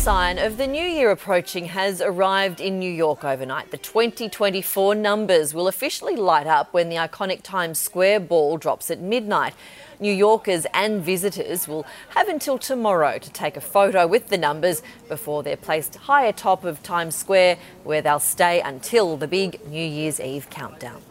sign of the new year approaching has arrived in New York overnight. The 2024 numbers will officially light up when the iconic Times Square ball drops at midnight. New Yorkers and visitors will have until tomorrow to take a photo with the numbers before they're placed high atop of Times Square, where they'll stay until the big New Year's Eve countdown.